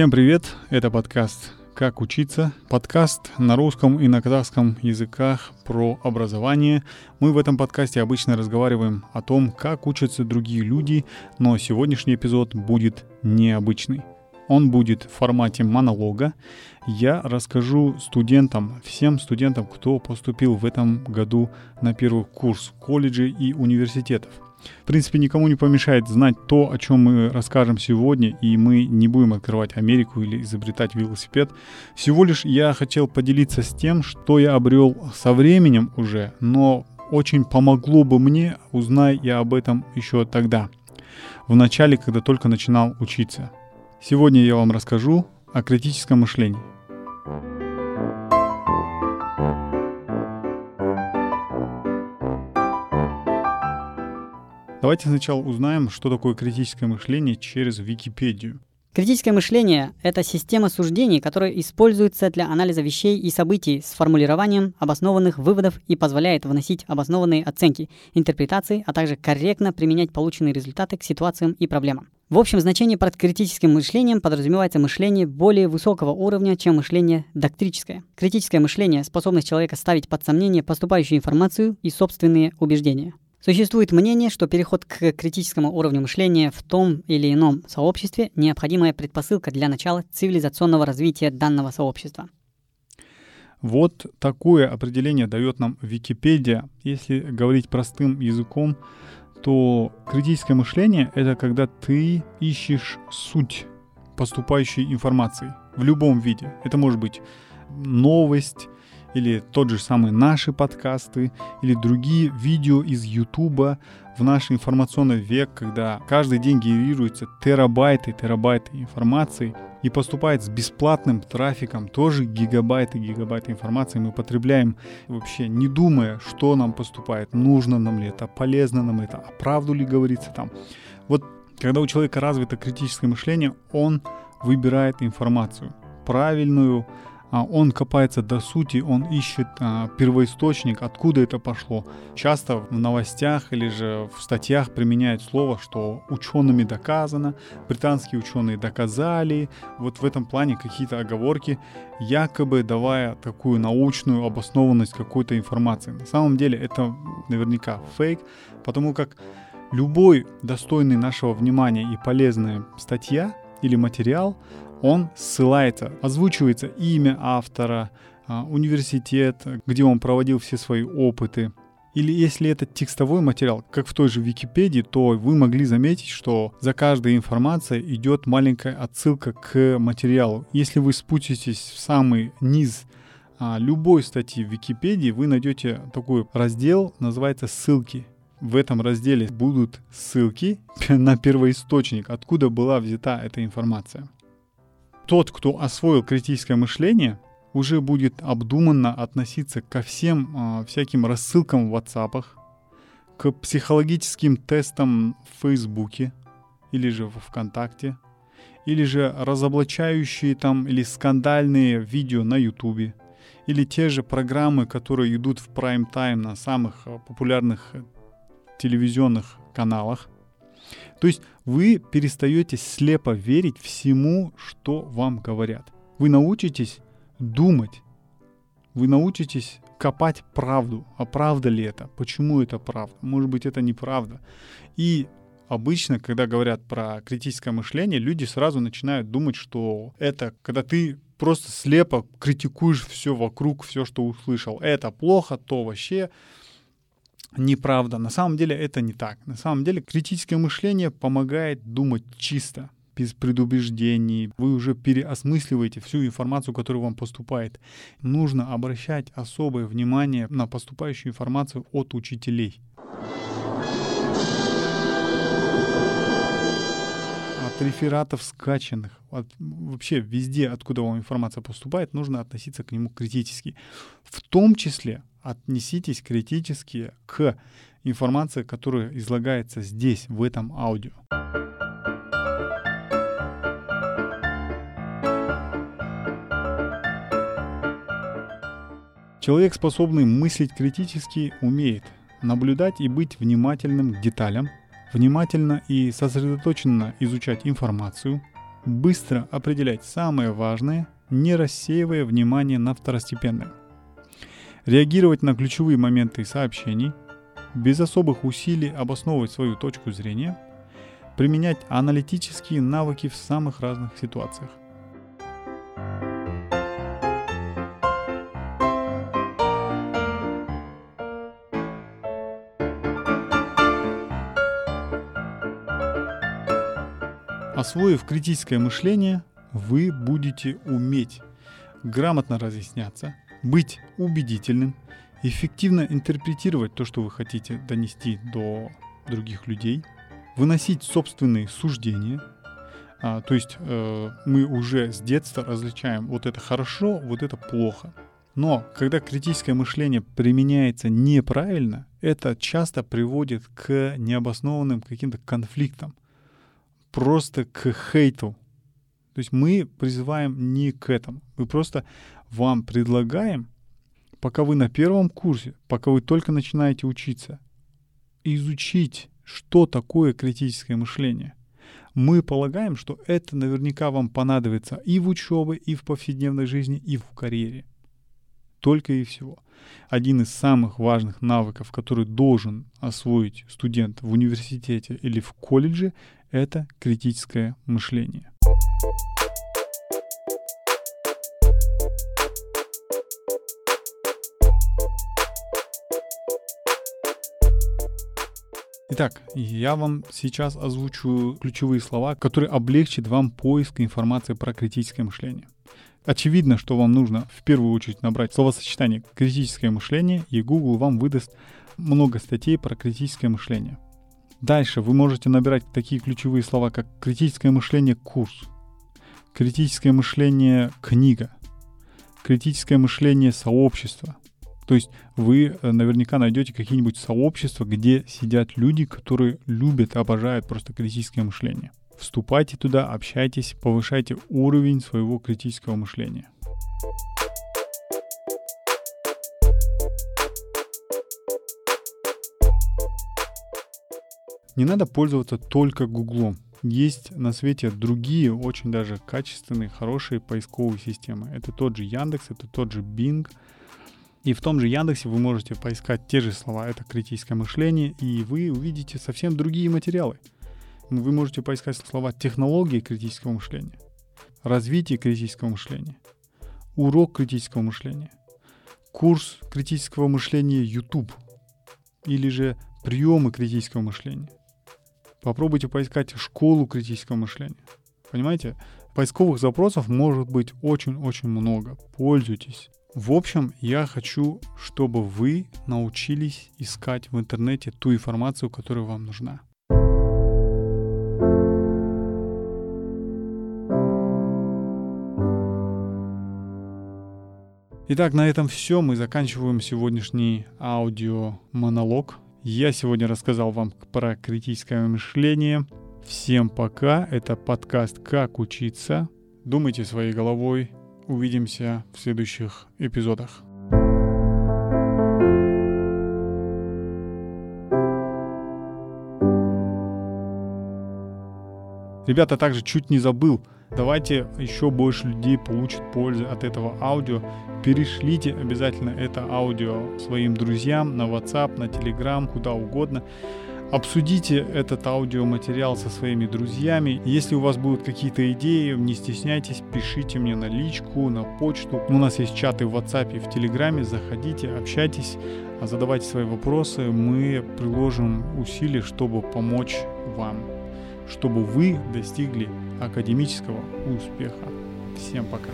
Всем привет! Это подкаст «Как учиться?» Подкаст на русском и на казахском языках про образование. Мы в этом подкасте обычно разговариваем о том, как учатся другие люди, но сегодняшний эпизод будет необычный. Он будет в формате монолога. Я расскажу студентам, всем студентам, кто поступил в этом году на первый курс колледжей и университетов – в принципе, никому не помешает знать то, о чем мы расскажем сегодня, и мы не будем открывать Америку или изобретать велосипед. Всего лишь я хотел поделиться с тем, что я обрел со временем уже, но очень помогло бы мне, узнай я об этом еще тогда, в начале, когда только начинал учиться. Сегодня я вам расскажу о критическом мышлении. Давайте сначала узнаем, что такое критическое мышление через Википедию. Критическое мышление – это система суждений, которая используется для анализа вещей и событий с формулированием обоснованных выводов и позволяет вносить обоснованные оценки, интерпретации, а также корректно применять полученные результаты к ситуациям и проблемам. В общем значении под критическим мышлением подразумевается мышление более высокого уровня, чем мышление доктрическое. Критическое мышление – способность человека ставить под сомнение поступающую информацию и собственные убеждения. Существует мнение, что переход к критическому уровню мышления в том или ином сообществе – необходимая предпосылка для начала цивилизационного развития данного сообщества. Вот такое определение дает нам Википедия. Если говорить простым языком, то критическое мышление — это когда ты ищешь суть поступающей информации в любом виде. Это может быть новость, или тот же самый наши подкасты, или другие видео из Ютуба в наш информационный век, когда каждый день генерируются терабайты, терабайты информации и поступает с бесплатным трафиком тоже гигабайты, гигабайты информации мы потребляем вообще не думая, что нам поступает, нужно нам ли это, полезно нам это, а правду ли говорится там. Вот когда у человека развито критическое мышление, он выбирает информацию правильную, он копается до сути, он ищет а, первоисточник, откуда это пошло. Часто в новостях или же в статьях применяют слово, что учеными доказано, британские ученые доказали, вот в этом плане какие-то оговорки, якобы давая такую научную обоснованность какой-то информации. На самом деле это наверняка фейк, потому как любой достойный нашего внимания и полезная статья или материал, он ссылается, озвучивается имя автора, а, университет, где он проводил все свои опыты. Или если это текстовой материал, как в той же Википедии, то вы могли заметить, что за каждой информацией идет маленькая отсылка к материалу. Если вы спуститесь в самый низ а, любой статьи в Википедии, вы найдете такой раздел, называется «Ссылки». В этом разделе будут ссылки на первоисточник, откуда была взята эта информация тот, кто освоил критическое мышление, уже будет обдуманно относиться ко всем э, всяким рассылкам в WhatsApp, к психологическим тестам в Фейсбуке или же в ВКонтакте, или же разоблачающие там или скандальные видео на Ютубе, или те же программы, которые идут в прайм-тайм на самых а, популярных э, телевизионных каналах – то есть вы перестаете слепо верить всему, что вам говорят. Вы научитесь думать, вы научитесь копать правду. А правда ли это? Почему это правда? Может быть, это неправда. И обычно, когда говорят про критическое мышление, люди сразу начинают думать, что это когда ты просто слепо критикуешь все вокруг, все, что услышал. Это плохо, то вообще неправда. На самом деле это не так. На самом деле критическое мышление помогает думать чисто, без предубеждений. Вы уже переосмысливаете всю информацию, которая вам поступает. Нужно обращать особое внимание на поступающую информацию от учителей. От рефератов скачанных, от, вообще везде, откуда вам информация поступает, нужно относиться к нему критически. В том числе отнеситесь критически к информации, которая излагается здесь, в этом аудио. Человек, способный мыслить критически, умеет наблюдать и быть внимательным к деталям, внимательно и сосредоточенно изучать информацию, быстро определять самое важное, не рассеивая внимание на второстепенное. Реагировать на ключевые моменты сообщений, без особых усилий обосновывать свою точку зрения, применять аналитические навыки в самых разных ситуациях. Освоив критическое мышление, вы будете уметь грамотно разъясняться, быть убедительным, эффективно интерпретировать то, что вы хотите донести до других людей, выносить собственные суждения. А, то есть э, мы уже с детства различаем вот это хорошо, вот это плохо. Но когда критическое мышление применяется неправильно, это часто приводит к необоснованным каким-то конфликтам просто к хейту. То есть мы призываем не к этому. Мы просто вам предлагаем, пока вы на первом курсе, пока вы только начинаете учиться, изучить, что такое критическое мышление. Мы полагаем, что это наверняка вам понадобится и в учебе, и в повседневной жизни, и в карьере. Только и всего. Один из самых важных навыков, который должен освоить студент в университете или в колледже, это критическое мышление. Итак, я вам сейчас озвучу ключевые слова, которые облегчат вам поиск информации про критическое мышление. Очевидно, что вам нужно в первую очередь набрать словосочетание «критическое мышление», и Google вам выдаст много статей про критическое мышление – Дальше вы можете набирать такие ключевые слова, как критическое мышление курс, критическое мышление книга, критическое мышление сообщество. То есть вы э, наверняка найдете какие-нибудь сообщества, где сидят люди, которые любят, обожают просто критическое мышление. Вступайте туда, общайтесь, повышайте уровень своего критического мышления. Не надо пользоваться только Гуглом. Есть на свете другие, очень даже качественные, хорошие поисковые системы. Это тот же Яндекс, это тот же Bing. И в том же Яндексе вы можете поискать те же слова. Это критическое мышление, и вы увидите совсем другие материалы. Вы можете поискать слова технологии критического мышления, развитие критического мышления, урок критического мышления, курс критического мышления YouTube или же приемы критического мышления. Попробуйте поискать школу критического мышления. Понимаете? Поисковых запросов может быть очень-очень много. Пользуйтесь. В общем, я хочу, чтобы вы научились искать в интернете ту информацию, которая вам нужна. Итак, на этом все. Мы заканчиваем сегодняшний аудио-монолог. Я сегодня рассказал вам про критическое мышление. Всем пока. Это подкаст «Как учиться». Думайте своей головой. Увидимся в следующих эпизодах. Ребята, также чуть не забыл – Давайте еще больше людей получат пользу от этого аудио. Перешлите обязательно это аудио своим друзьям на WhatsApp, на Telegram, куда угодно. Обсудите этот аудиоматериал со своими друзьями. Если у вас будут какие-то идеи, не стесняйтесь, пишите мне на личку, на почту. У нас есть чаты в WhatsApp и в Телеграме. Заходите, общайтесь, задавайте свои вопросы. Мы приложим усилия, чтобы помочь вам, чтобы вы достигли академического успеха. Всем пока!